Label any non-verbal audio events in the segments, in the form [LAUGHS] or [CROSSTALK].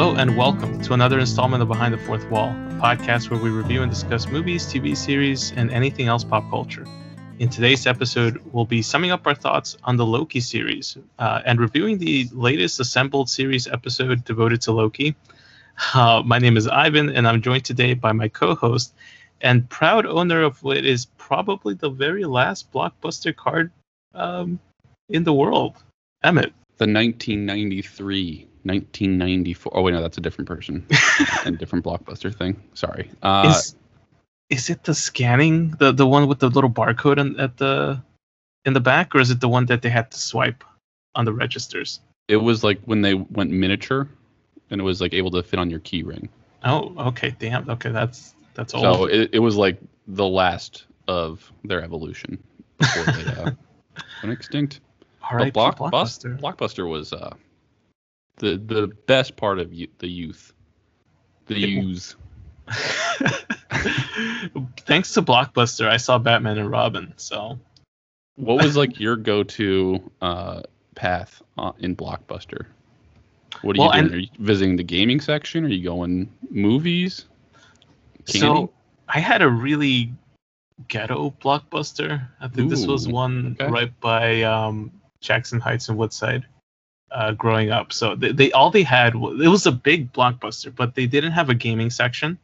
Hello and welcome to another installment of Behind the Fourth Wall, a podcast where we review and discuss movies, TV series, and anything else pop culture. In today's episode, we'll be summing up our thoughts on the Loki series uh, and reviewing the latest assembled series episode devoted to Loki. Uh, my name is Ivan, and I'm joined today by my co host and proud owner of what is probably the very last blockbuster card um, in the world, Emmett. The 1993 1994. Oh wait, no, that's a different person [LAUGHS] and different blockbuster thing. Sorry. Uh, is is it the scanning the the one with the little barcode in, at the in the back, or is it the one that they had to swipe on the registers? it was like when they went miniature, and it was like able to fit on your key ring. Oh, okay, damn. Okay, that's that's old. So it, it was like the last of their evolution before they uh, [LAUGHS] went extinct. All right, Block, blockbuster. Blockbuster was uh, the the best part of you, the youth, the youth. [LAUGHS] Thanks to Blockbuster, I saw Batman and Robin. So What was like your go-to uh, path uh, in Blockbuster? What are Well, you doing? Are you visiting the gaming section? Are you going movies? Candy? so I had a really ghetto Blockbuster. I think this was one okay. right by um, Jackson Heights and Woodside. Uh, growing up, so they, they all they had it was a big blockbuster, but they didn't have a gaming section.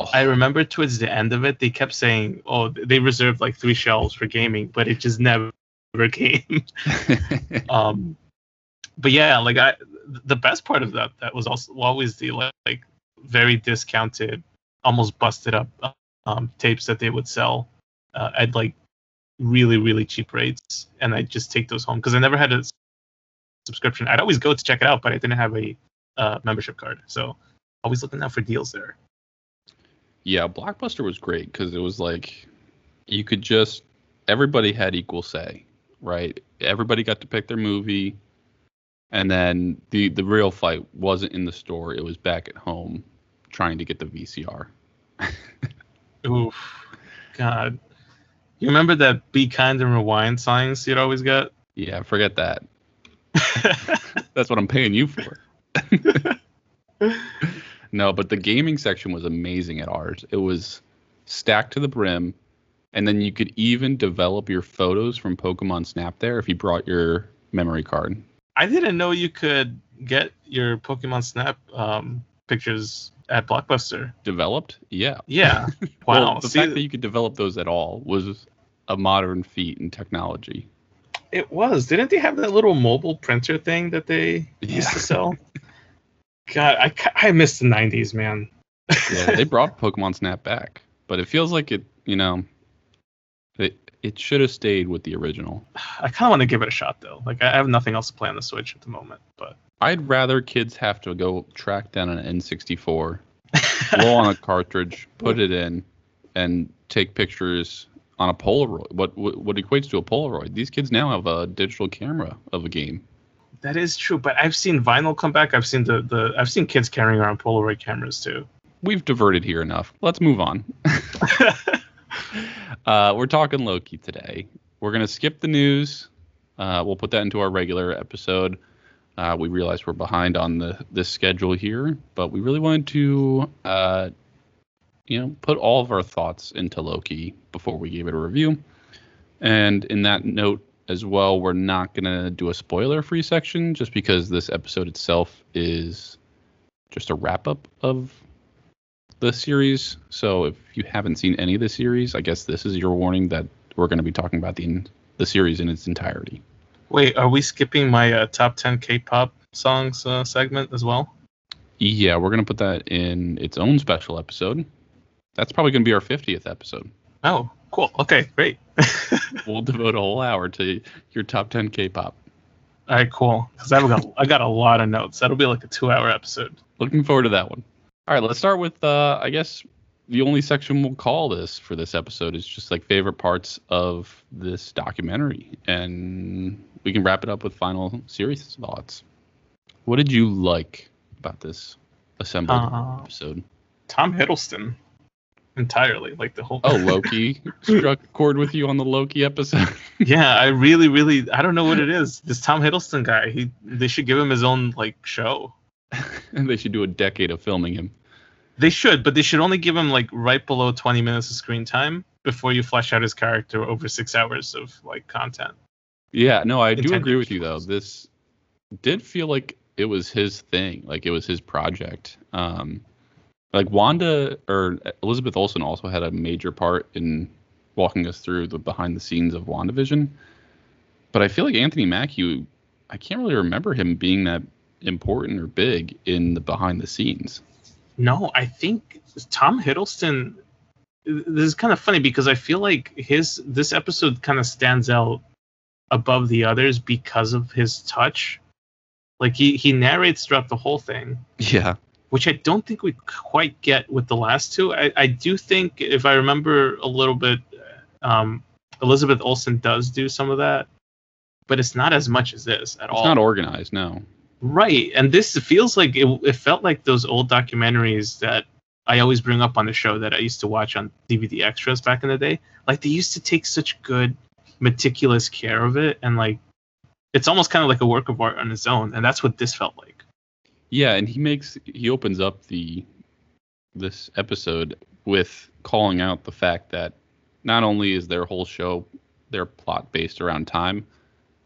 Oh, I remember towards the end of it, they kept saying, "Oh, they reserved like three shelves for gaming," but it just never [LAUGHS] came. [LAUGHS] um, but yeah, like I, the best part of that that was also always the like, like very discounted, almost busted up um, tapes that they would sell uh, at like really really cheap rates, and I just take those home because I never had a subscription. I'd always go to check it out, but I didn't have a uh, membership card, so always looking out for deals there. yeah, Blockbuster was great because it was like you could just everybody had equal say, right? Everybody got to pick their movie, and then the the real fight wasn't in the store; it was back at home trying to get the VCR. [LAUGHS] Oof, God. You remember that "Be Kind and Rewind" songs you'd always get? Yeah, forget that. [LAUGHS] That's what I'm paying you for. [LAUGHS] no, but the gaming section was amazing at ours. It was stacked to the brim, and then you could even develop your photos from Pokemon Snap there if you brought your memory card. I didn't know you could get your Pokemon Snap um, pictures at Blockbuster. Developed? Yeah. Yeah. [LAUGHS] Wow. Well, the See, fact that you could develop those at all was a modern feat in technology. It was. Didn't they have that little mobile printer thing that they used Yeah. to sell? God, I, I miss the '90s, man. Yeah, they [LAUGHS] brought Pokemon Snap back, but it feels like it, you know, it it should have stayed with the original. I kind of want to give it a shot though. Like I have nothing else to play on the Switch at the moment, but I'd rather kids have to go track down an N64, [LAUGHS] blow on a cartridge, put it in, and take pictures on a Polaroid. What, what what equates to a Polaroid? These kids now have a digital camera of a game. that is true. But I've seen vinyl come back. I've seen the, the I've seen kids carrying around Polaroid cameras too. We've diverted here enough. Let's move on. [LAUGHS] uh, we're talking Loki today. We're gonna skip the news. Uh, we'll put that into our regular episode. Uh, we realize we're behind on the this schedule here, but we really wanted to, uh, you know, put all of our thoughts into Loki before we gave it a review. And in that note as well, we're not gonna do a spoiler-free section just because this episode itself is just a wrap up of the series. So if you haven't seen any of the series, I guess this is your warning that we're going to be talking about the the series in its entirety. Wait, are we skipping my uh, top 10 K-pop songs uh, segment as well? Yeah, we're going to put that in its own special episode. That's probably going to be our 50th episode. Oh, cool. Okay, great. [LAUGHS] We'll devote a whole hour to your top 10 K-pop. All right, cool. Because I've got I got a lot of notes. That'll be like a two-hour episode. Looking forward to that one. All right, let's start with uh, I guess the only section we'll call this for this episode is just like favorite parts of this documentary, and we can wrap it up with final series thoughts. What did you like about this assembled Uh, episode? Tom Hiddleston, entirely like the whole. Oh, [LAUGHS] Loki struck a chord with you on the Loki episode. [LAUGHS] yeah, I really, really, I don't know what it is. This Tom Hiddleston guy, he they should give him his own like show. and [LAUGHS] they should do a decade of filming him. They should, but they should only give him like right below 20 minutes of screen time before you flesh out his character over six hours of like content. Yeah, no, I do agree with you though. This did feel like it was his thing, like it was his project. Um, like Wanda or uh, Elizabeth Olsen also had a major part in walking us through the behind the scenes of WandaVision. But I feel like Anthony Mackie, I can't really remember him being that important or big in the behind the scenes. No, I think Tom Hiddleston. This is kind of funny because I feel like his this episode kind of stands out above the others because of his touch. Like he he narrates throughout the whole thing. Yeah. Which I don't think we quite get with the last two. I, I do think if I remember a little bit, um, Elizabeth Olsen does do some of that, but it's not as much as this at it's all. It's not organized, no. Right, and this feels like it, it felt like those old documentaries that I always bring up on the show that I used to watch on DVD extras back in the day. Like they used to take such good, meticulous care of it, and like it's almost kind of like a work of art on its own, and that's what this felt like. Yeah, and he makes he opens up the this episode with calling out the fact that not only is their whole show their plot based around time,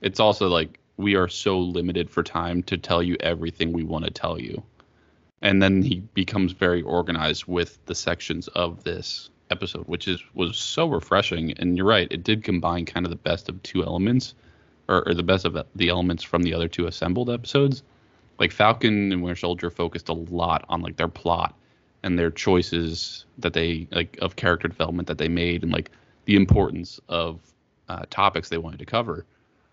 it's also like we are so limited for time to tell you everything we want to tell you. And then he becomes very organized with the sections of this episode, which is was so refreshing. And you're right, it did combine kind of the best of two elements, or, or the best of the elements from the other two assembled episodes. Like Falcon and Winter Soldier focused a lot on like their plot and their choices that they like of character development that they made and like the importance of uh, topics they wanted to cover.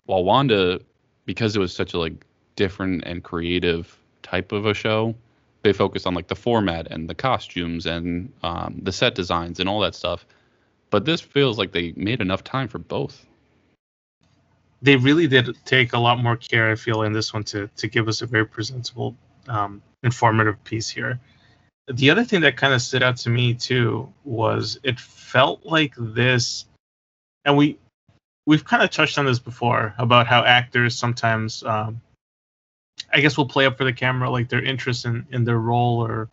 While Wanda because it was such a like different and creative type of a show they focused on like the format and the costumes and um, the set designs and all that stuff but this feels like they made enough time for both they really did take a lot more care i feel in this one to to give us a very presentable um, informative piece here the other thing that kind of stood out to me too was it felt like this and we we've kind of touched on this before about how actors sometimes, um, I guess, will play up for the camera, like their interest in in their role or,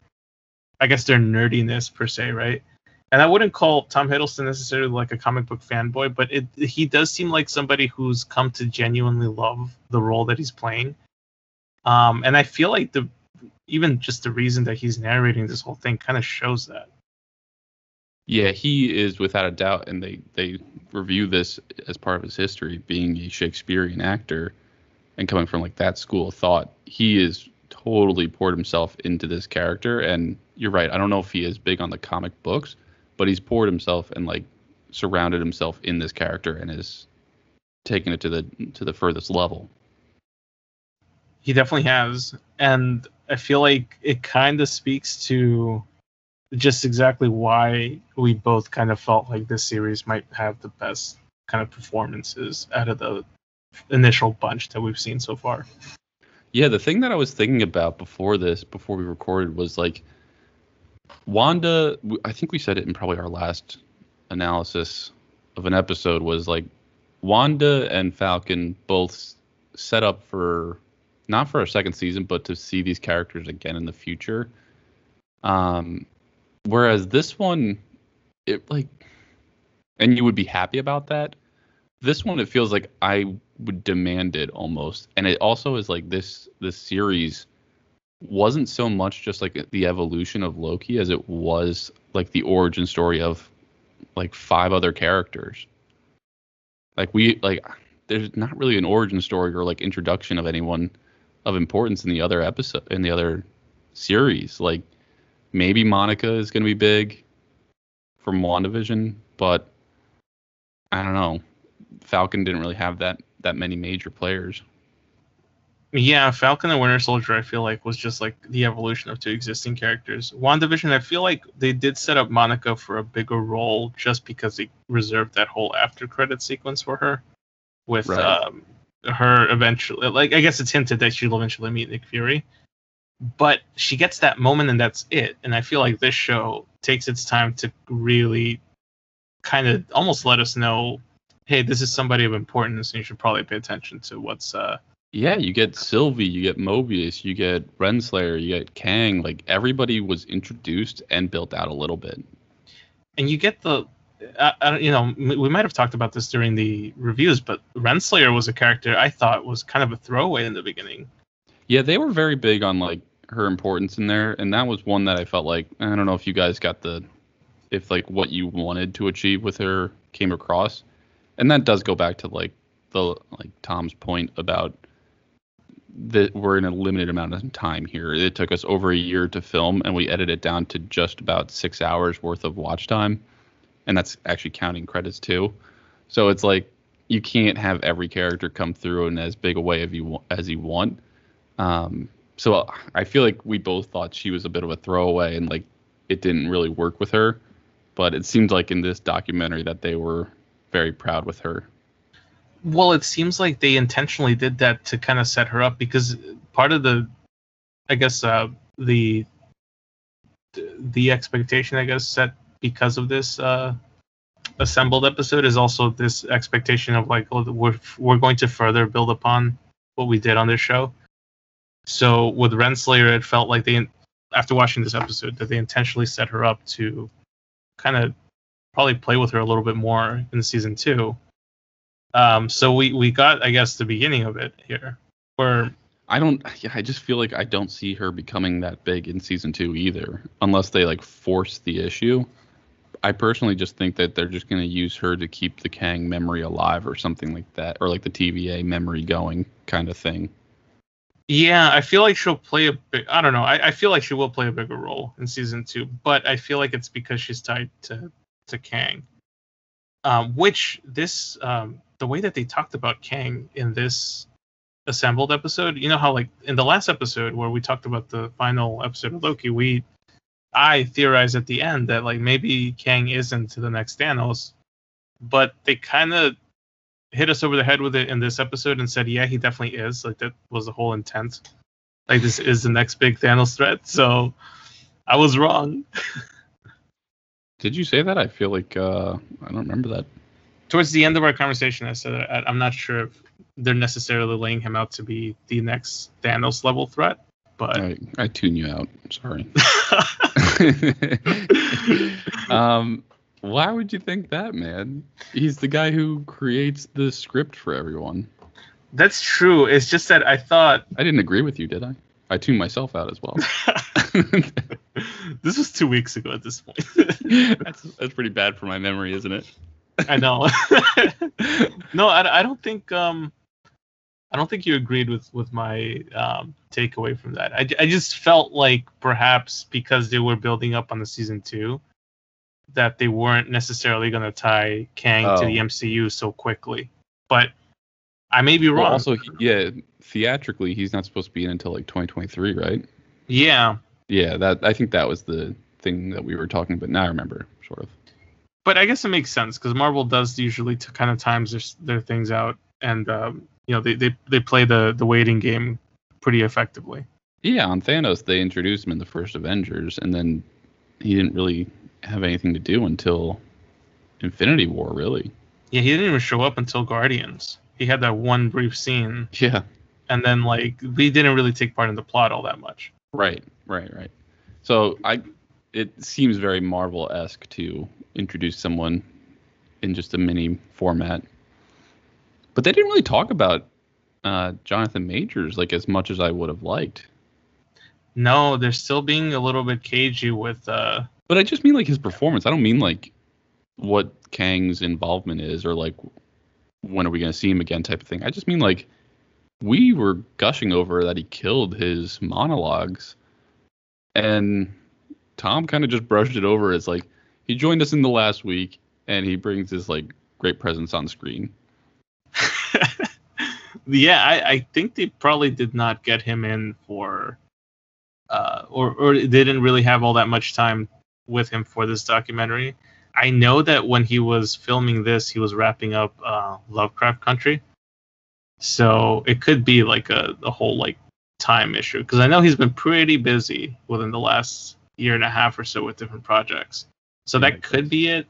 I guess, their nerdiness per se, right? And I wouldn't call Tom Hiddleston necessarily like a comic book fanboy, but it he does seem like somebody who's come to genuinely love the role that he's playing. Um, and I feel like the even just the reason that he's narrating this whole thing kind of shows that. Yeah, he is without a doubt, and they they review this as part of his history, being a Shakespearean actor and coming from like that school of thought. He is totally poured himself into this character, and you're right. I don't know if he is big on the comic books, but he's poured himself and like surrounded himself in this character and is taking it to the to the furthest level. He definitely has, and I feel like it kind of speaks to just exactly why we both kind of felt like this series might have the best kind of performances out of the initial bunch that we've seen so far. Yeah, the thing that I was thinking about before this, before we recorded, was like Wanda. I think we said it in probably our last analysis of an episode was like Wanda and Falcon both set up for not for a second season, but to see these characters again in the future. Um, Whereas this one, it like, and you would be happy about that. This one, it feels like I would demand it almost, and it also is like this this series wasn't so much just like the evolution of Loki as it was like the origin story of like five other characters. Like we like there's not really an origin story or like introduction of anyone of importance in the other episode in the other series. Like maybe Monica is going to be big from WandaVision, but I don't know. Falcon didn't really have that that many major players. Yeah, Falcon and Winter Soldier, I feel like was just like the evolution of two existing characters. WandaVision, I feel like they did set up Monica for a bigger role just because they reserved that whole after credit sequence for her, with right. um, her eventually. Like I guess it's hinted that she'll eventually meet Nick Fury, but she gets that moment and that's it. And I feel like this show takes its time to really kind of almost let us know, hey, this is somebody of importance and you should probably pay attention to what's uh Yeah, you get Sylvie, you get Mobius, you get Renslayer, you get Kang. Like everybody was introduced and built out a little bit. And you get the, you know, we might have talked about this during the reviews, but Renslayer was a character I thought was kind of a throwaway in the beginning. Yeah, they were very big on like her importance in there, and that was one that I felt like I don't know if you guys got the, if like what you wanted to achieve with her came across, and that does go back to like the like Tom's point about that we're in a limited amount of time here. It took us over a year to film, and we edited it down to just about six hours worth of watch time, and that's actually counting credits too. So it's like you can't have every character come through in as big a way as you as you want. Um, so I feel like we both thought she was a bit of a throwaway, and like it didn't really work with her. But it seems like in this documentary that they were very proud with her well, it seems like they intentionally did that to kind of set her up because part of the, I guess, uh, the the expectation, I guess, set because of this uh, assembled episode is also this expectation of like, oh, we're we're going to further build upon what we did on this show. So with Renslayer, it felt like they, after watching this episode, that they intentionally set her up to kind of probably play with her a little bit more in season two um, so we we got I guess the beginning of it here, where I don't. Yeah, I just feel like I don't see her becoming that big in season two either, unless they like force the issue. I personally just think that they're just going to use her to keep the Kang memory alive or something like that, or like the TVA memory going kind of thing. Yeah, I feel like she'll play a big. I don't know. I, I feel like she will play a bigger role in season two, but I feel like it's because she's tied to to Kang, um, which this um, the way that they talked about Kang in this assembled episode, you know how like in the last episode where we talked about the final episode of Loki, we I theorized at the end that like maybe Kang isn't the next Thanos, but they kind of hit us over the head with it in this episode and said, yeah, he definitely is. Like that was the whole intent. Like this is the next big Thanos threat. So I was wrong. [LAUGHS] Did you say that? I feel like uh, I don't remember that towards the end of our conversation, I said I, am not sure if they're necessarily laying him out to be the next Thanos level threat. But I, I tune you out. Sorry. [LAUGHS] [LAUGHS] um, why would you think that, man? He's the guy who creates the script for everyone. That's true. It's just that I thought I didn't agree with you, did I? I tuned myself out as well. [LAUGHS] this was two weeks ago at this point. that's that's pretty bad for my memory, isn't it? I know. [LAUGHS] no, I, I don't think um, I don't think you agreed with with my um, takeaway from that. I, I just felt like perhaps because they were building up on the season two, that they weren't necessarily going to tie Kang oh. to the MCU so quickly. But I may be wrong. Well, also, yeah, theatrically, he's not supposed to be in until like 2023, right? Yeah. Yeah, that I think that was the thing that we were talking about. Now I remember, sort of but I guess it makes sense because Marvel does usually to kind of times their, their things out, and um, you know they, they they play the the waiting game pretty effectively. Yeah, on Thanos they introduced him in the first Avengers, and then he didn't really have anything to do until Infinity War, really. Yeah, he didn't even show up until Guardians. He had that one brief scene. Yeah. And then like we didn't really take part in the plot all that much. Right, right, right. So I it seems very Marvel esque to introduce someone in just a mini format. But they didn't really talk about uh, Jonathan Majors like as much as I would have liked. No, they're still being a little bit cagey with. Uh... But I just mean like his performance. I don't mean like what Kang's involvement is or like when are we going to see him again type of thing. I just mean like we were gushing over that he killed his monologues and Tom kind of just brushed it over as like he joined us in the last week and he brings his like great presence on screen. [LAUGHS] yeah, I, I think they probably did not get him in for uh or or they didn't really have all that much time with him for this documentary. I know that when he was filming this, he was wrapping up uh, Lovecraft Country, so it could be like a, a whole like time issue because I know he's been pretty busy within the last year and a half or so with different projects. So that could be it.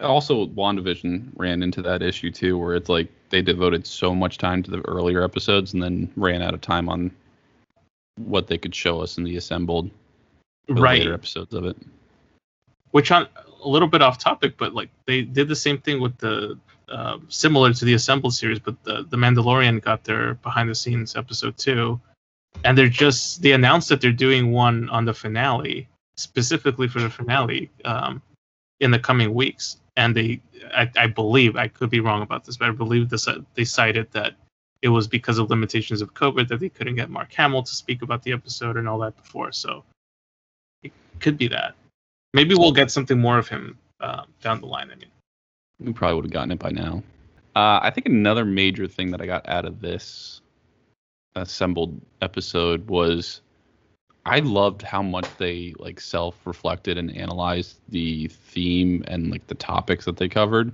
Also, WandaVision ran into that issue too, where it's like they devoted so much time to the earlier episodes and then ran out of time on what they could show us in the assembled the right. later episodes of it. which on a little bit off topic, but like they did the same thing with the uh, similar to the assembled series, but the the Mandalorian got their behind the scenes episode too, and they're just they announced that they're doing one on the finale specifically for the finale um, in the coming weeks, and they I, I believe I could be wrong about this, but I believe this they cited that it was because of limitations of COVID that they couldn't get Mark Hamill to speak about the episode and all that before, so it could be that. Maybe we'll get something more of him uh, down the line. I mean, We probably would have gotten it by now. Uh, I think another major thing that I got out of this assembled episode was I loved how much they like self-reflected and analyzed the theme and like the topics that they covered,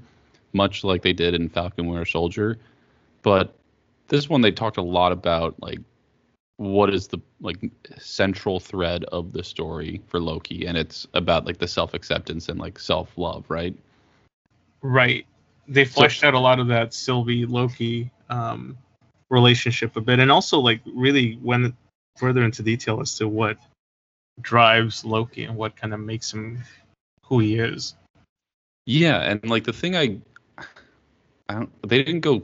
much like they did in Falcon Winter Soldier. But this one they talked a lot about like what is the like central thread of the story for Loki, and it's about like the self-acceptance and like self-love, right? right? They fleshed out a lot of that Sylvie Loki um, relationship a bit, and also like really went further into detail as to what drives Loki and what kind of makes him who he is. Yeah, and like the thing I, I don't, they didn't go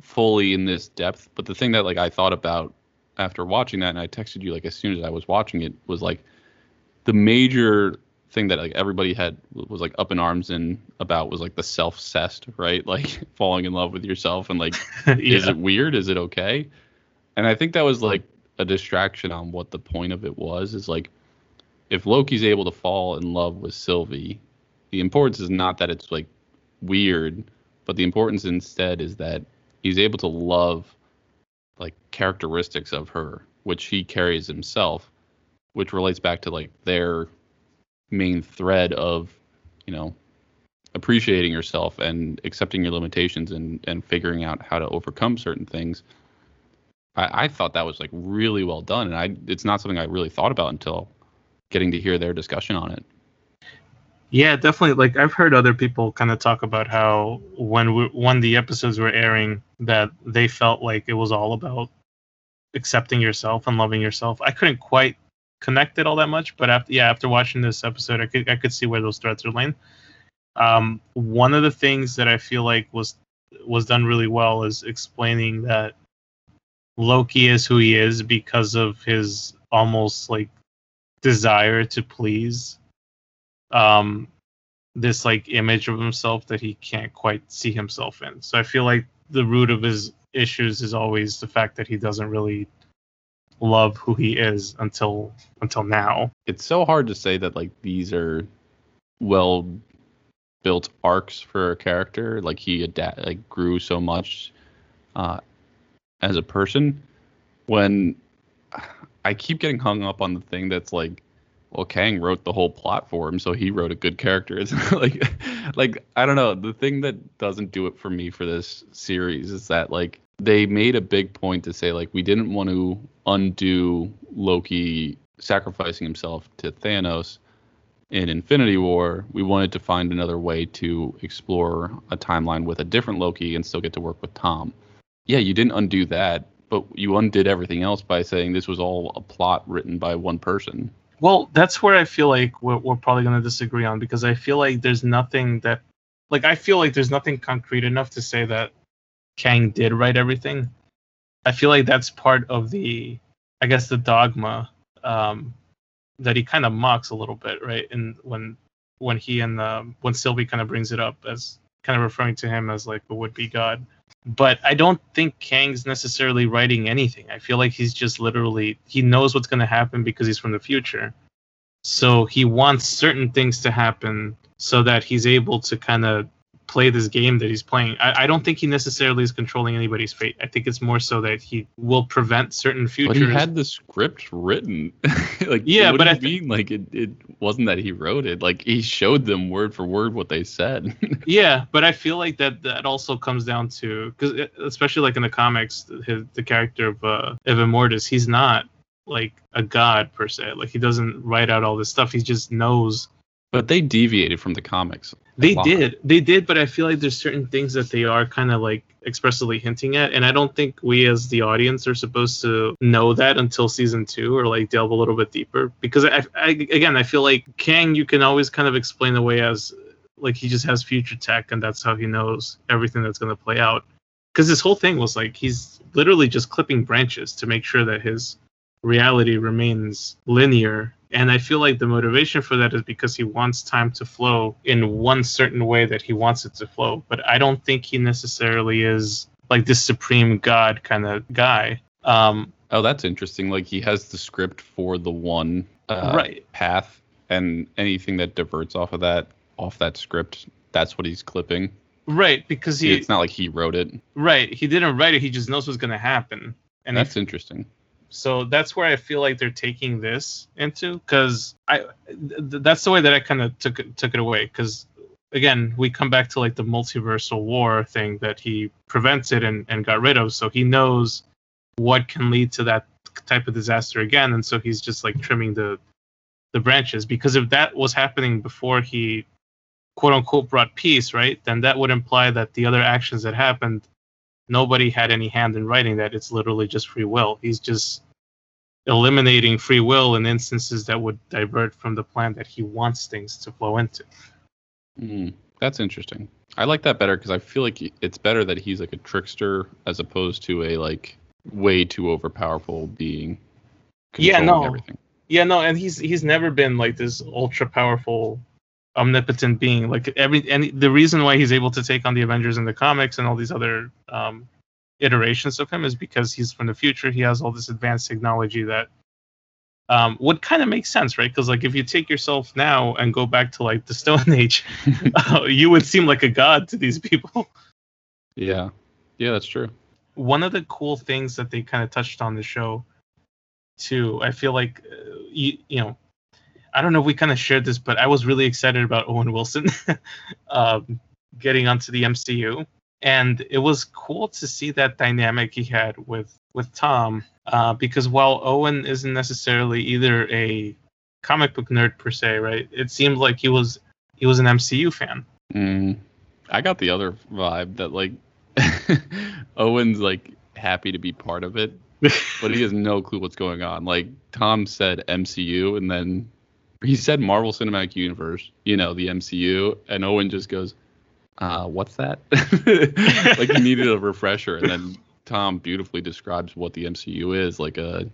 fully in this depth, but the thing that like I thought about after watching that, and I texted you like as soon as I was watching it, was like the major thing that like everybody had was like up in arms in about was like the selfcest, right? [LAUGHS] Like falling in love with yourself and like [LAUGHS] is it weird? Is it okay? And I think that was like a distraction on what the point of it was. Is like if Loki's able to fall in love with Sylvie, the importance is not that it's like weird, but the importance instead is that he's able to love like characteristics of her, which he carries himself, which relates back to like their main thread of, you know, appreciating yourself and accepting your limitations and and figuring out how to overcome certain things. I, I thought that was like really well done, and I it's not something I really thought about until getting to hear their discussion on it. yeah, definitely. Like I've heard other people kind of talk about how when we, when the episodes were airing, that they felt like it was all about accepting yourself and loving yourself. I couldn't quite connect it all that much, but after yeah, after watching this episode, I could I could see where those threads are laying. Um, one of the things that I feel like was was done really well is explaining that Loki is who he is because of his almost like desire to please um this like image of himself that he can't quite see himself in. So I feel like the root of his issues is always the fact that he doesn't really love who he is until until now. It's so hard to say that like these are well built arcs for a character. Like he adapt like grew so much uh, as a person. When I keep getting hung up on the thing that's like, well, Kang wrote the whole plot for him, so he wrote a good character. [LAUGHS] It's like, like I don't know. The thing that doesn't do it for me for this series is that like they made a big point to say like we didn't want to undo Loki sacrificing himself to Thanos in Infinity War. We wanted to find another way to explore a timeline with a different Loki and still get to work with Tom. Yeah, you didn't undo that, but you undid everything else by saying this was all a plot written by one person. Well, that's where I feel like we're, we're probably going to disagree on because I feel like there's nothing that, like, I feel like there's nothing concrete enough to say that Kang did write everything. I feel like that's part of the, I guess, the dogma um, that he kind of mocks a little bit, right? And when when he and um, when Sylvie kind of brings it up as kind of referring to him as like a would-be god. But I don't think Kang's necessarily writing anything. I feel like he's just literally he knows what's going to happen because he's from the future. So he wants certain things to happen so that he's able to kind of play this game that he's playing. I, I don't think he necessarily is controlling anybody's fate. I think it's more so that he will prevent certain futures. But he had the script written. [LAUGHS] like Yeah, what but do I you mean like it, it wasn't that he wrote it. Like he showed them word for word what they said. [LAUGHS] Yeah, but I feel like that that also comes down to because especially like in the comics, his, the character of uh, of Immortus, he's not like a god per se. Like he doesn't write out all this stuff. He just knows But they deviated from the comics. They did, they did, but I feel like there's certain things that they are kind of like expressly hinting at, and I don't think we as the audience are supposed to know that until season two or like delve a little bit deeper. Because I, I again, I feel like Kang, you can always kind of explain away as like he just has future tech, and that's how he knows everything that's going to play out. Because his whole thing was like he's literally just clipping branches to make sure that his reality remains linear and i feel like the motivation for that is because he wants time to flow in one certain way that he wants it to flow but i don't think he necessarily is like this supreme god kind of guy um Oh, that's interesting. Like he has the script for the one uh, right path, and anything that diverts off of that, off that script, that's what he's clipping. right because he it's not like he wrote it. right he didn't write it he just knows what's going to happen and that's if, interesting. So that's where i feel like they're taking this into because i th- that's the way that i kind of took it took it away because again we come back to like the multiversal war thing that he prevented and, and got rid of so he knows what can lead to that type of disaster again and so he's just like trimming the the branches. Because if that was happening before he quote unquote brought peace right then that would imply that the other actions that happened nobody had any hand in writing that it's literally just free will. He's just eliminating free will in instances that would divert from the plan that he wants things to flow into Mm, that's interesting. I like that better because I feel like it's better that he's like a trickster as opposed to a like way too overpowerful being. Yeah, no. Everything. Yeah, no, and he's he's never been like this ultra powerful, omnipotent being. Like every and the reason why he's able to take on the Avengers in the comics and all these other um, iterations of him is because he's from the future. He has all this advanced technology that um, would kind of make sense, right? Because like if you take yourself now and go back to like the Stone [LAUGHS] Age, [LAUGHS] uh, you would seem like a god to these people. Yeah. Yeah, that's true. one of the cool things that they kind of touched on the show too i feel like uh, you, you know i don't know if we kind of shared this but i was really excited about owen wilson [LAUGHS] um, getting onto the mcu and it was cool to see that dynamic he had with with tom uh, because while owen isn't necessarily either a comic book nerd per se right it seemed like he was he was an mcu fan Mm, I got the other vibe that like [LAUGHS] Owen's like happy to be part of it, [LAUGHS] but he has no clue what's going on. Like Tom said MCU and then he said Marvel Cinematic Universe, you know, the MCU, and Owen just goes, uh, what's that? [LAUGHS] like he needed a refresher and then Tom beautifully describes what the MCU is, like a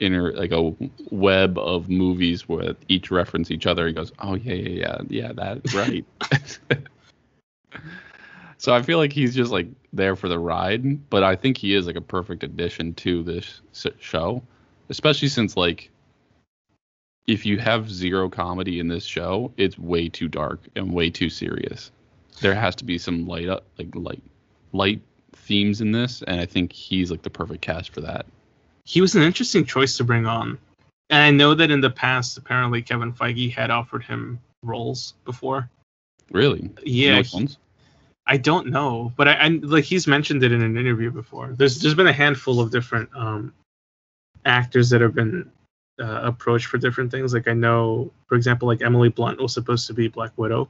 inner like a web of movies where each reference each other. He goes, "Oh yeah, yeah, yeah, yeah, that's right." [LAUGHS] so I feel like he's just like there for the ride, but I think he is like a perfect addition to this show, especially since like if you have zero comedy in this show, it's way too dark and way too serious. There has to be some light up, like light, light themes in this, and I think he's like the perfect cast for that. he was an interesting choice to bring on. And I know that in the past, apparently Kevin Feige had offered him roles before. Really? Yeah, he- I don't know, but I, I like he's mentioned it in an interview before. There's there's been a handful of different um, actors that have been uh, approached for different things. Like I know, for example, like Emily Blunt was supposed to be Black Widow,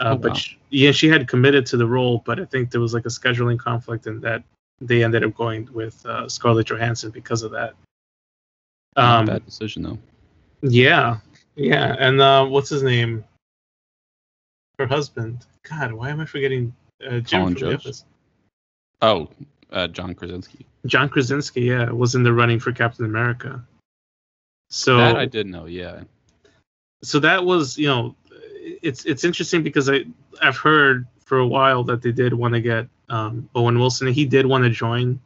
uh, Oh, but wow. she, yeah, she had committed to the role, but I think there was like a scheduling conflict, and that they ended up going with uh, Scarlett Johansson because of that. Um, bad decision though. Yeah, yeah, and uh, what's his name? Her husband. God, why am I forgetting uh, Jim Colin from The Jost? Office? Oh, uh, John Krasinski. John Krasinski, yeah, was in the running for Captain America. So that I did know. Yeah. so that was you know it's it's interesting because I I've heard for a while that they did want to get um, Owen Wilson. He did want to join,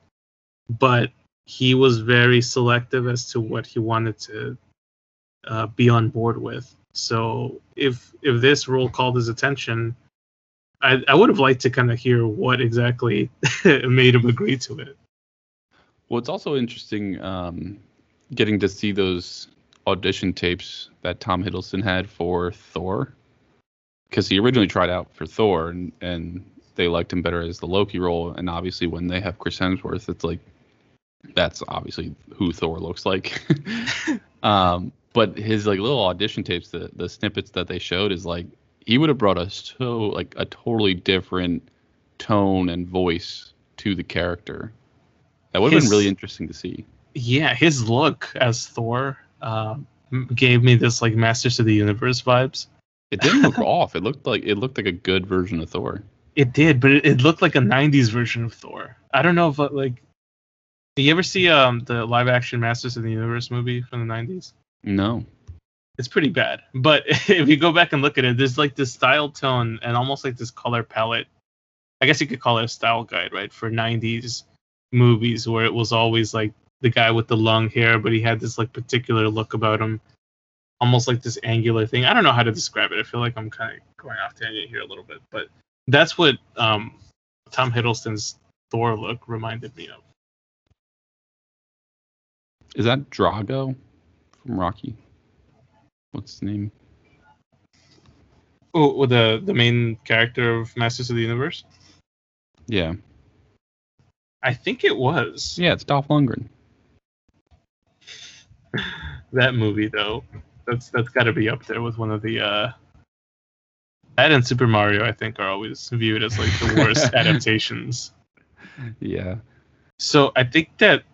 but he was very selective as to what he wanted to uh, be on board with. So if if this role called his attention, I I would have liked to kind of hear what exactly [LAUGHS] made him agree to it. Well, it's also interesting um, getting to see those audition tapes that Tom Hiddleston had for Thor, because he originally tried out for Thor, and, and they liked him better as the Loki role. And obviously, when they have Chris Hemsworth, it's like that's obviously who Thor looks like. [LAUGHS] um, but his like little audition tapes, the the snippets that they showed is like he would have brought us so like a totally different tone and voice to the character. That would have been really interesting to see. Yeah, his look as Thor uh, gave me this like Masters of the Universe vibes. It didn't look off. It looked like it looked like a good version of Thor. It did, but it, it looked like a '90s version of Thor. I don't know if uh, like. Do you ever see um the live action Masters of the Universe movie from the '90s? No. It's pretty bad. But [LAUGHS] if you go back and look at it, there's like this style tone and almost like this color palette. I guess you could call it a style guide, right, for '90s movies where it was always like the guy with the long hair, but he had this like particular look about him, almost like this angular thing. I don't know how to describe it. I feel like I'm kind of going off tangent here a little bit, but that's what um, Tom Hiddleston's Thor look reminded me of. Is that Drago from Rocky? What's his name? Oh, the the main character of Masters of the Universe. Yeah. I think it was Yeah, it's Dolph Lundgren. [SIGHS] that movie though. That's that's got to be up there with one of the. uh That and Super Mario, I think, are always viewed as like the worst [LAUGHS] adaptations. Yeah. So I think that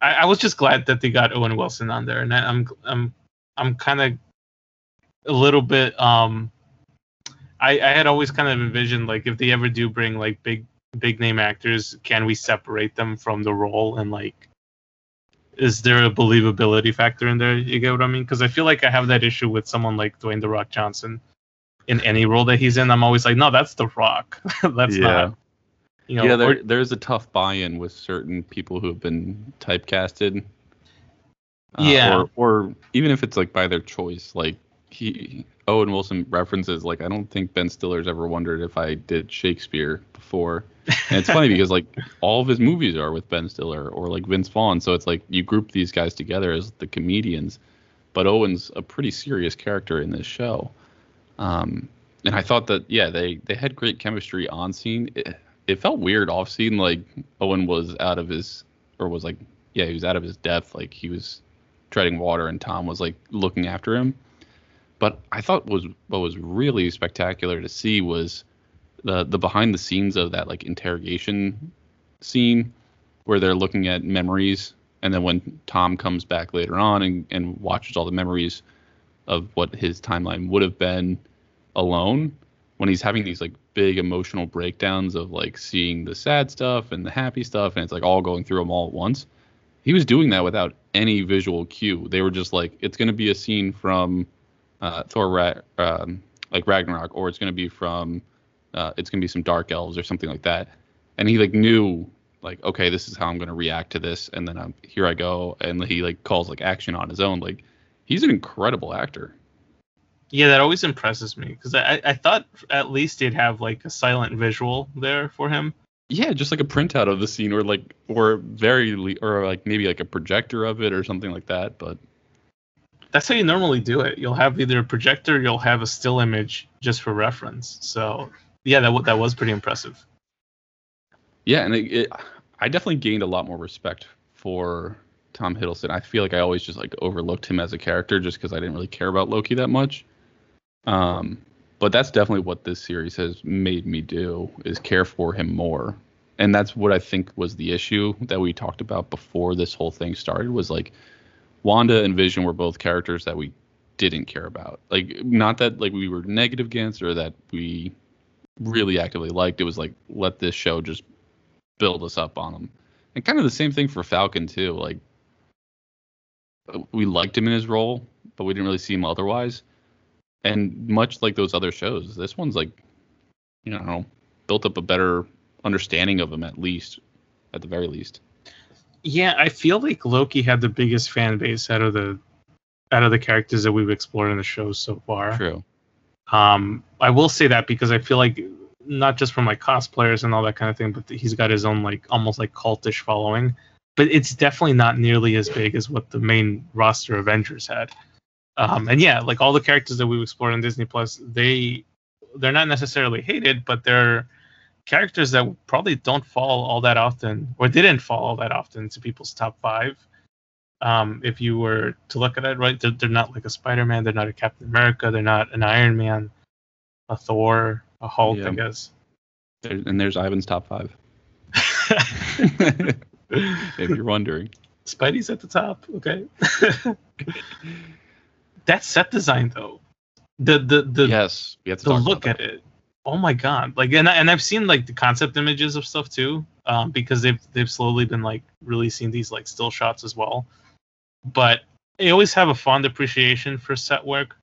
I, I was just glad that they got Owen Wilson on there, and I, I'm I'm I'm kind of a little bit um. I, I had always kind of envisioned like if they ever do bring like big big name actors, can we separate them from the role and like is there a believability factor in there? You get what I mean? Because I feel like I have that issue with someone like Dwayne the Rock Johnson. In any role that he's in, I'm always like, no, that's the Rock. [LAUGHS] that's yeah. not. You know, yeah, or- there's a tough buy-in with certain people who have been typecasted. Uh, Yeah. Or, or even if it's like by their choice, like he Owen Wilson references like I don't think Ben Stiller's ever wondered if I did Shakespeare before. And it's funny [LAUGHS] because like all of his movies are with Ben Stiller or like Vince Vaughn, so it's like you group these guys together as the comedians, but Owen's a pretty serious character in this show. Um, and I thought that yeah, they they had great chemistry on scene. It, it felt weird off scene, like Owen was out of his or was like yeah, he was out of his depth, like he was treading water, and Tom was like looking after him. But I thought was what was really spectacular to see was the the behind the scenes of that like interrogation scene where they're looking at memories and then when Tom comes back later on and, and watches all the memories of what his timeline would have been alone when he's having these like big emotional breakdowns of like seeing the sad stuff and the happy stuff and it's like all going through them all at once he was doing that without any visual cue. They were just like it's going to be a scene from uh, thor Ra- um, like ragnarok or it's going to be from uh, it's going to be some dark elves or something like that. And he like knew like okay this is how i'm going to react to this and then I'm, here i go and he like calls like action on his own. Like he's an incredible actor. Yeah, that always impresses me because I, I thought at least he'd have like a silent visual there for him. yeah just like a printout of the scene or like or very le- or like maybe like a projector of it or something like that but That's how you normally do it. You'll have either a projector, you'll have a still image just for reference. So yeah, that wa- that was pretty impressive. yeah and it, it, i definitely gained a lot more respect for tom hiddleston i feel like i always just like overlooked him as a character just because i didn't really care about loki that much um but that's definitely what this series has made me do is care for him more and that's what i think was the issue that we talked about before this whole thing started was like wanda and vision were both characters that we didn't care about. Like not that like we were negative against or that we really actively liked. It was like let this show just build us up on them and kind of the same thing for falcon too. Like we liked him in his role but we didn't really see him otherwise. And much like those other shows this one's like you know built up a better understanding of him at least at the very least Yeah, I feel like Loki had the biggest fan base out of the out of the characters that we've explored in the show so far. true Um, I will say that because I feel like not just from like cosplayers and all that kind of thing, but he's got his own like almost like cultish following. But it's definitely not nearly as big as what the main roster Avengers had. Um, and yeah, like all the characters that we've explored on Disney Plus, they they're not necessarily hated, but they're characters that probably don't fall all that often, or didn't fall all that often to people's top five. Um, if you were to look at it, right, they're, they're not like a Spider-Man, they're not a Captain America, they're not an Iron Man, a Thor, a Hulk, Yeah. I guess. There, and there's Ivan's top five. [LAUGHS] if you're wondering. Spidey's at the top. Okay. [LAUGHS] that set design though, the the the yes, we have to the talk look about at it. Oh my god! Like and and I've seen like the concept images of stuff too, um, because they've they've slowly been like releasing these like still shots as well. But I always have a fond appreciation for set work.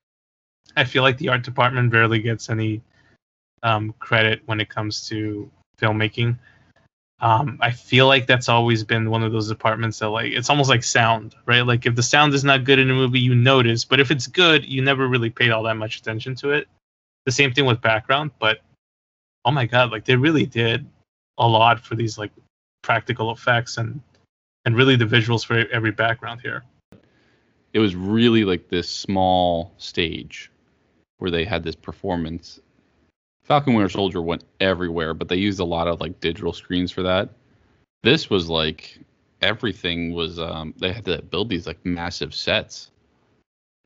I feel like the art department rarely gets any um, credit when it comes to filmmaking. Um, I feel like that's always been one of those departments that like it's almost like sound, right? Like if the sound is not good in a movie, you notice, but if it's good, you never really paid all that much attention to it. The same thing with background, but oh my god, like they really did a lot for these like practical effects and and really the visuals for every background here. it was really like this small stage where they had this performance. Falcon Winter Soldier went everywhere, but they used a lot of like digital screens for that. This was like everything was um they had to build these like massive sets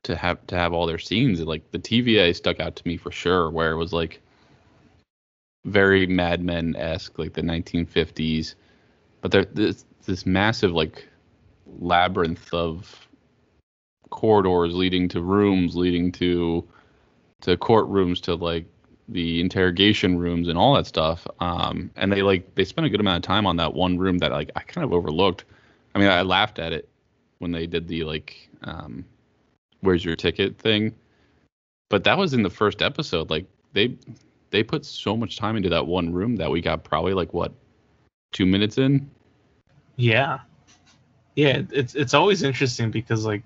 to have to have all their scenes. Like the TVA stuck out to me for sure, where it was like very Mad Men esque, like the 1950s. But there this this massive like labyrinth of corridors leading to rooms leading to to courtrooms to like the interrogation rooms and all that stuff um and they like they spent a good amount of time on that one room that like i kind of overlooked i mean i laughed at it when they did the like um where's your ticket thing but that was in the first episode like they they put so much time into that one room that we got probably like what two minutes in Yeah. Yeah, it's it's always interesting because like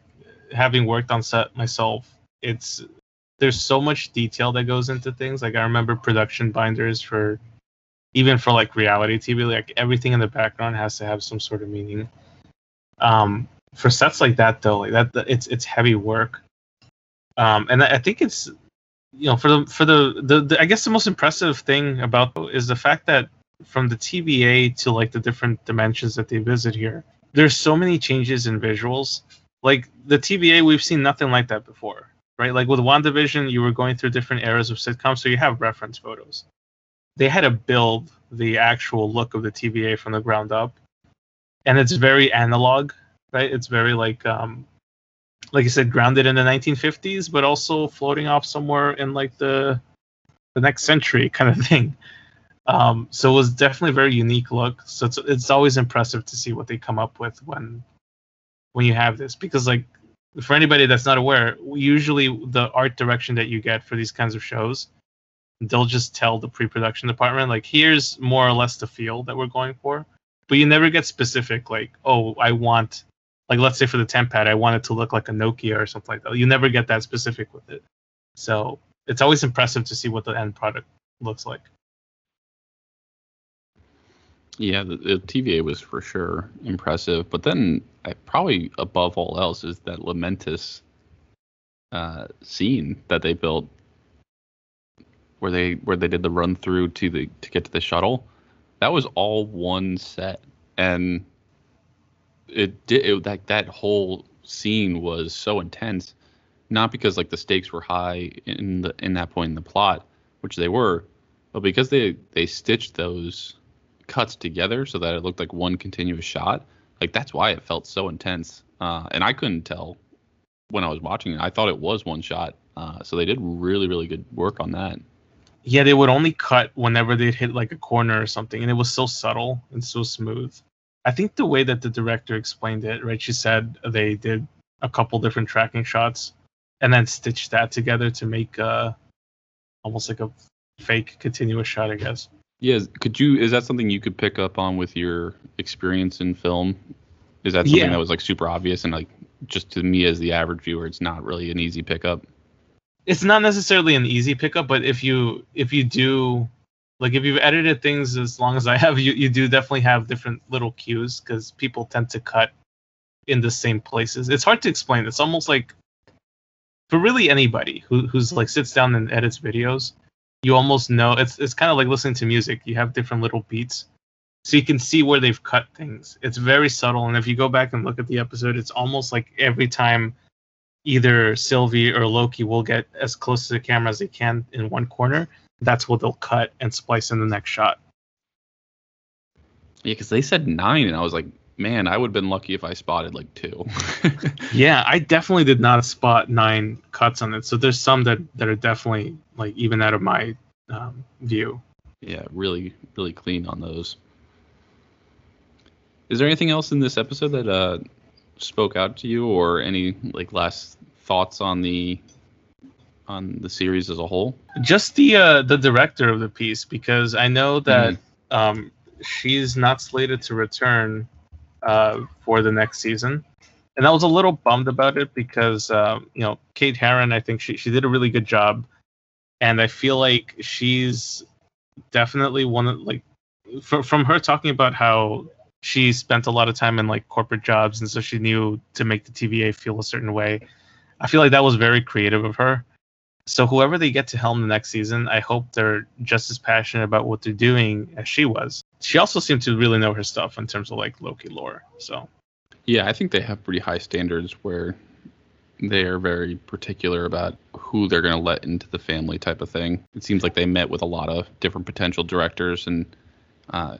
having worked on set myself, it's there's so much detail that goes into things. Like I remember production binders for even for like reality TV, like everything in the background has to have some sort of meaning. Um for sets like that though, like that it's it's heavy work. Um and I think it's you know for the for the, the the I guess the most impressive thing about is the fact that from the TVA to like the different dimensions that they visit here, there's so many changes in visuals. Like the TVA, we've seen nothing like that before, right? Like with WandaVision, you were going through different eras of sitcoms, so you have reference photos. They had to build the actual look of the TVA from the ground up, and it's very analog, right? It's very like, um, like you said, grounded in the 1950s, but also floating off somewhere in like the the next century kind of [LAUGHS] thing. Um, so it was definitely a very unique look. So it's it's always impressive to see what they come up with when when you have this because like for anybody that's not aware, usually the art direction that you get for these kinds of shows, they'll just tell the pre-production department like here's more or less the feel that we're going for, but you never get specific like oh I want like let's say for the TemPad I want it to look like a Nokia or something like that. You never get that specific with it. So it's always impressive to see what the end product looks like. Yeah, the, the TVA was for sure impressive, but then I, probably above all else is that Lamentis uh, scene that they built, where they where they did the run through to the to get to the shuttle. That was all one set, and it did it, like that whole scene was so intense, not because like the stakes were high in the in that point in the plot, which they were, but because they they stitched those cuts together so that it looked like one continuous shot. Like that's why it felt so intense. Uh, and I couldn't tell when I was watching it. I thought it was one shot. Uh, so they did really, really good work on that. Yeah, they would only cut whenever they'd hit like a corner or something, and it was so subtle and so smooth. I think the way that the director explained it, right? She said they did a couple different tracking shots and then stitched that together to make uh almost like a fake continuous shot, I guess. Yeah, could you? Is that something you could pick up on with your experience in film? Is that something Yeah. that was like super obvious and like just to me as the average viewer, it's not really an easy pickup? It's not necessarily an easy pickup, but if you if you do like if you've edited things as long as I have, you, you do definitely have different little cues because people tend to cut in the same places. It's hard to explain. It's almost like for really anybody who who's like sits down and edits videos, you almost know it's it's kind of like listening to music. You have different little beats so you can see where they've cut things. It's very subtle, and if you go back and look at the episode, it's almost like every time either Sylvie or Loki will get as close to the camera as they can in one corner, that's what they'll cut and splice in the next shot. Yeah, because they said nine, and I was like, man, I would have been lucky if I spotted like two. [LAUGHS] yeah, I definitely did not spot nine cuts on it. So there's some that that are definitely like even out of my um, view. Yeah, really, really clean on those. Is there anything else in this episode that uh, spoke out to you, or any like last thoughts on the on the series as a whole? Just the uh, the director of the piece, because I know that mm. um, she's not slated to return uh, for the next season, and I was a little bummed about it because um, you know Kate Herron, I think she she did a really good job, and I feel like she's definitely one of like from from her talking about how she spent a lot of time in like corporate jobs and so she knew to make the TVA feel a certain way. I feel like that was very creative of her. So whoever they get to helm the next season, I hope they're just as passionate about what they're doing as she was. She also seemed to really know her stuff in terms of like Loki lore. So yeah, I think they have pretty high standards where they are very particular about who they're going to let into the family type of thing. It seems like they met with a lot of different potential directors and uh,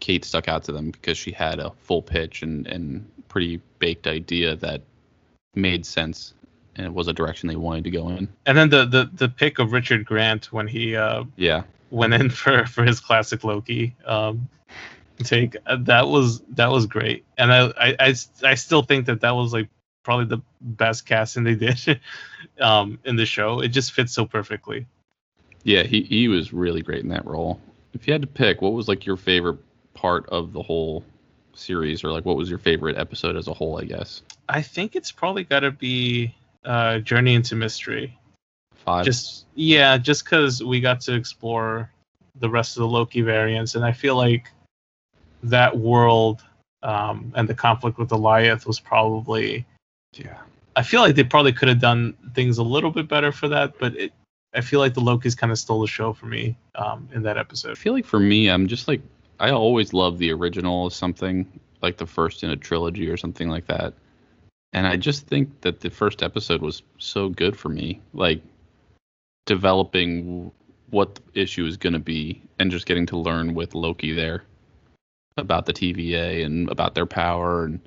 Kate stuck out to them because she had a full pitch and, and pretty baked idea that made sense and it was a direction they wanted to go in. And then the the, the pick of Richard Grant when he uh, yeah went in for [LAUGHS] for his classic Loki um, take uh, that was that was great, and I, I I I still think that that was like probably the best casting they [LAUGHS] did um, in the show. It just fits so perfectly. Yeah, he he was really great in that role. If you had to pick, what was like your favorite part of the whole series, or like what was your favorite episode as a whole? I guess. I think it's probably got to be uh, Journey into Mystery. Five. Just yeah, just because we got to explore the rest of the Loki variants, and I feel like that world um, and the conflict with Alioth was probably yeah. I feel like they probably could have done things a little bit better for that, but it, I feel like the Loki's kind of stole the show for me um, in that episode. I feel like for me, I'm just like I always love the original something like the first in a trilogy or something like that and I just think that the first episode was so good for me, like developing what the issue is going to be and just getting to learn with Loki there about the TVA and about their power and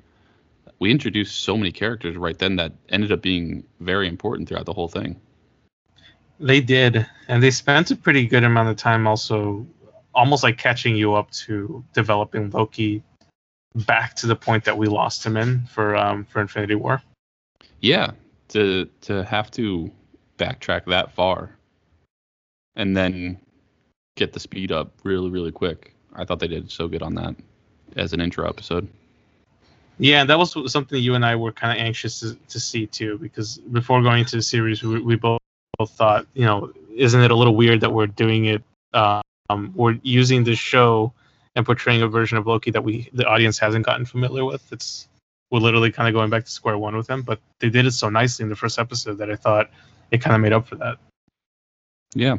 we introduced so many characters right then that ended up being very important throughout the whole thing. They did, and they spent a pretty good amount of time also almost like catching you up to developing Loki back to the point that we lost him in for um for Infinity War. Yeah, to to have to backtrack that far and then get the speed up really really quick. I thought they did so good on that as an intro episode. Yeah, that was something you and I were kind of anxious to, to see too, because before going into the series, we, we both, both thought, you know, isn't it a little weird that we're doing it? Um, we're using the show and portraying a version of Loki that we the audience hasn't gotten familiar with. It's we're literally kind of going back to square one with him, but they did it so nicely in the first episode that I thought it kind of made up for that. Yeah.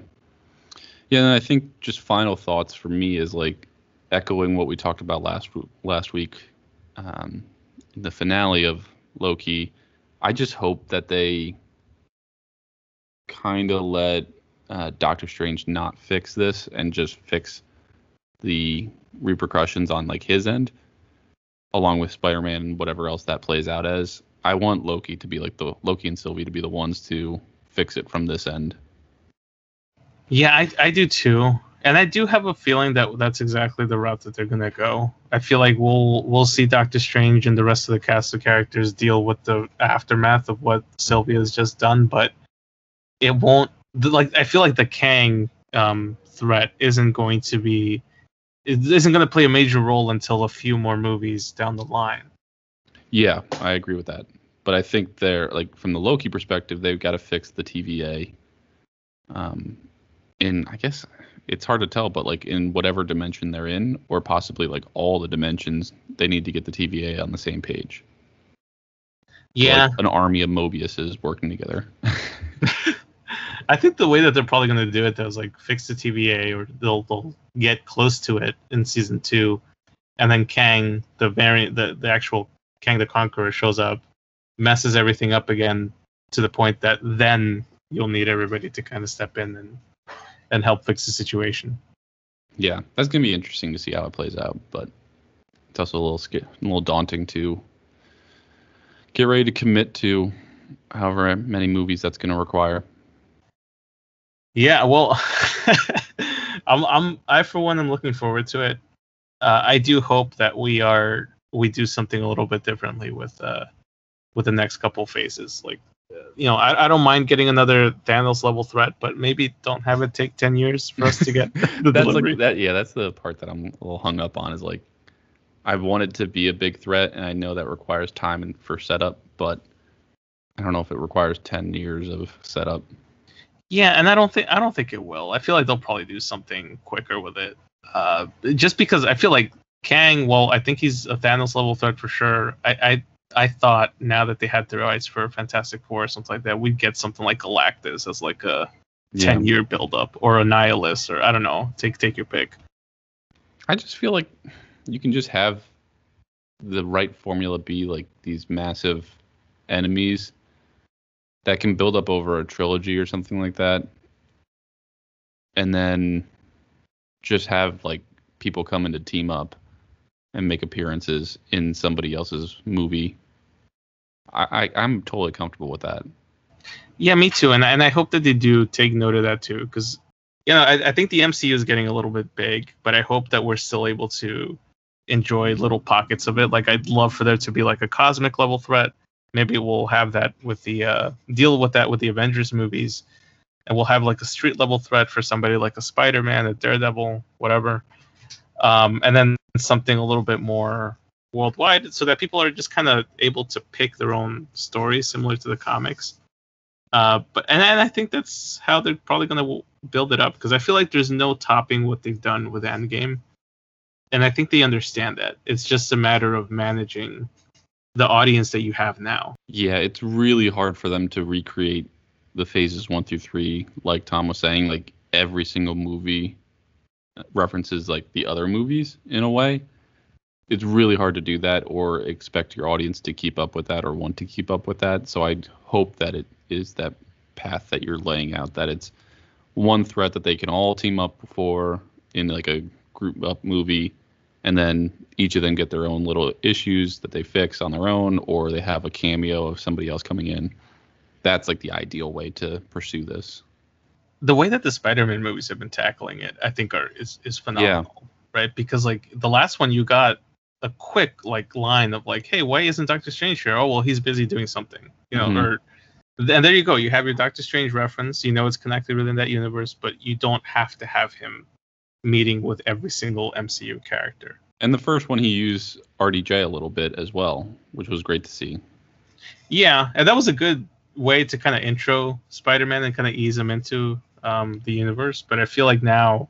Yeah, and I think just final thoughts for me is like echoing what we talked about last last week, um, the finale of Loki. I just hope that they kind of let uh, Doctor Strange not fix this and just fix the repercussions on like his end, along with Spider-Man and whatever else that plays out as. I want Loki to be like the Loki and Sylvie to be the ones to fix it from this end. Yeah, I, I do too, and I do have a feeling that that's exactly the route that they're gonna go. I feel like we'll we'll see Doctor Strange and the rest of the cast of characters deal with the aftermath of what Sylvia has just done, but it won't. Like I feel like the Kang um, threat isn't going to be it isn't going to play a major role until a few more movies down the line. Yeah, I agree with that. But I think they're like from the Loki perspective, they've got to fix the TVA. Um, in I guess it's hard to tell, but like in whatever dimension they're in, or possibly like all the dimensions, they need to get the TVA on the same page. Yeah, so like an army of Mobiuses working together. [LAUGHS] [LAUGHS] I think the way that they're probably going to do it though is like fix the TVA or they'll they'll get close to it in season two, and then Kang, the variant, the the actual Kang the Conqueror shows up, messes everything up again to the point that then you'll need everybody to kind of step in and and help fix the situation. Yeah, that's gonna be interesting to see how it plays out, but it's also a little a little daunting to get ready to commit to however many movies that's gonna require. Yeah, well, [LAUGHS] I'm I'm I for one I'm looking forward to it. Uh, I do hope that we are we do something a little bit differently with uh with the next couple phases. Like, uh, you know, I, I don't mind getting another Thanos level threat, but maybe don't have it take ten years for us to get [LAUGHS] the [LAUGHS] that's delivery. like that. Yeah, that's the part that I'm a little hung up on. Is like, I wanted to be a big threat, and I know that requires time and for setup, but I don't know if it requires ten years of setup. Yeah, and I don't think I don't think it will. I feel like they'll probably do something quicker with it. Uh, just because I feel like Kang, well, I think he's a Thanos level threat for sure. I, I I thought now that they had the rights for Fantastic Four or something like that, we'd get something like Galactus as like a Yeah. ten year build up or Annihilus or I don't know. Take take your pick. I just feel like you can just have the right formula be like these massive enemies that can build up over a trilogy or something like that. And then just have like people come in to team up and make appearances in somebody else's movie. I, I I'm totally comfortable with that. Yeah, me too. And and I hope that they do take note of that too, because you know I, I think the MCU is getting a little bit big, but I hope that we're still able to enjoy little pockets of it. Like I'd love for there to be like a cosmic level threat. Maybe we'll have that with the uh, deal with that with the Avengers movies, and we'll have like a street level threat for somebody like a Spider-Man, a Daredevil, whatever. Um, and then something a little bit more worldwide, so that people are just kind of able to pick their own stories similar to the comics. Uh, but and, and I think that's how they're probably going to build it up because I feel like there's no topping what they've done with Endgame, and I think they understand that. It's just a matter of managing the audience that you have now. Yeah, it's really hard for them to recreate the phases one through three. Like Tom was saying, like every single movie references like the other movies in a way. It's really hard to do that or expect your audience to keep up with that or want to keep up with that. So I hope that it is that path that you're laying out, that it's one threat that they can all team up for in like a group up movie and then each of them get their own little issues that they fix on their own or they have a cameo of somebody else coming in that's like the ideal way to pursue this The way that the Spider-Man movies have been tackling it, I think, are is is phenomenal, right? Because like the last one, you got a quick like line of like, "Hey, why isn't Doctor Strange here? Oh, well, he's busy doing something," you know, Mhm. or and there you go. You have your Doctor Strange reference. You know it's connected within that universe, but you don't have to have him meeting with every single MCU character. and the first one he used rdj a little bit as well which was great to see Yeah, and that was a good way to kind of intro Spider-Man and kind of ease him into um, the universe. But I feel like now,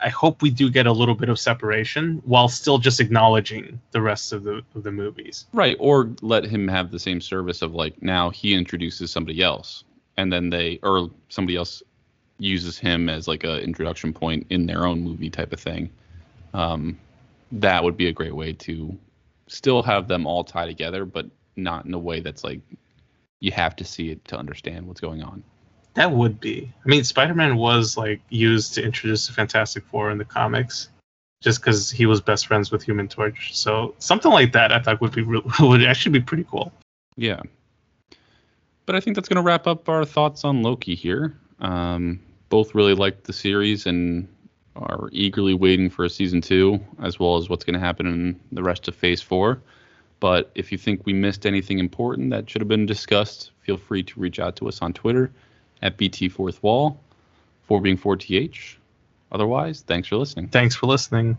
I hope we do get a little bit of separation while still just acknowledging the rest of the of the movies. right or let him have the same service of like now he introduces somebody else and then they or somebody else uses him as like a introduction point in their own movie type of thing um, that would be a great way to still have them all tie together but not in a way that's like you have to see it to understand what's going on That would be. I mean, Spider-Man was like used to introduce the Fantastic Four in the comics, just because he was best friends with Human Torch. So something like that, I thought would be re- [LAUGHS] would actually be pretty cool. Yeah. But I think that's going to wrap up our thoughts on Loki here. Um, both really liked the series and are eagerly waiting for a season two, as well as what's going to happen in the rest of Phase Four. But if you think we missed anything important that should have been discussed, feel free to reach out to us on Twitter at BT Fourth Wall, 4 being 4TH. Otherwise, thanks for listening. Thanks for listening.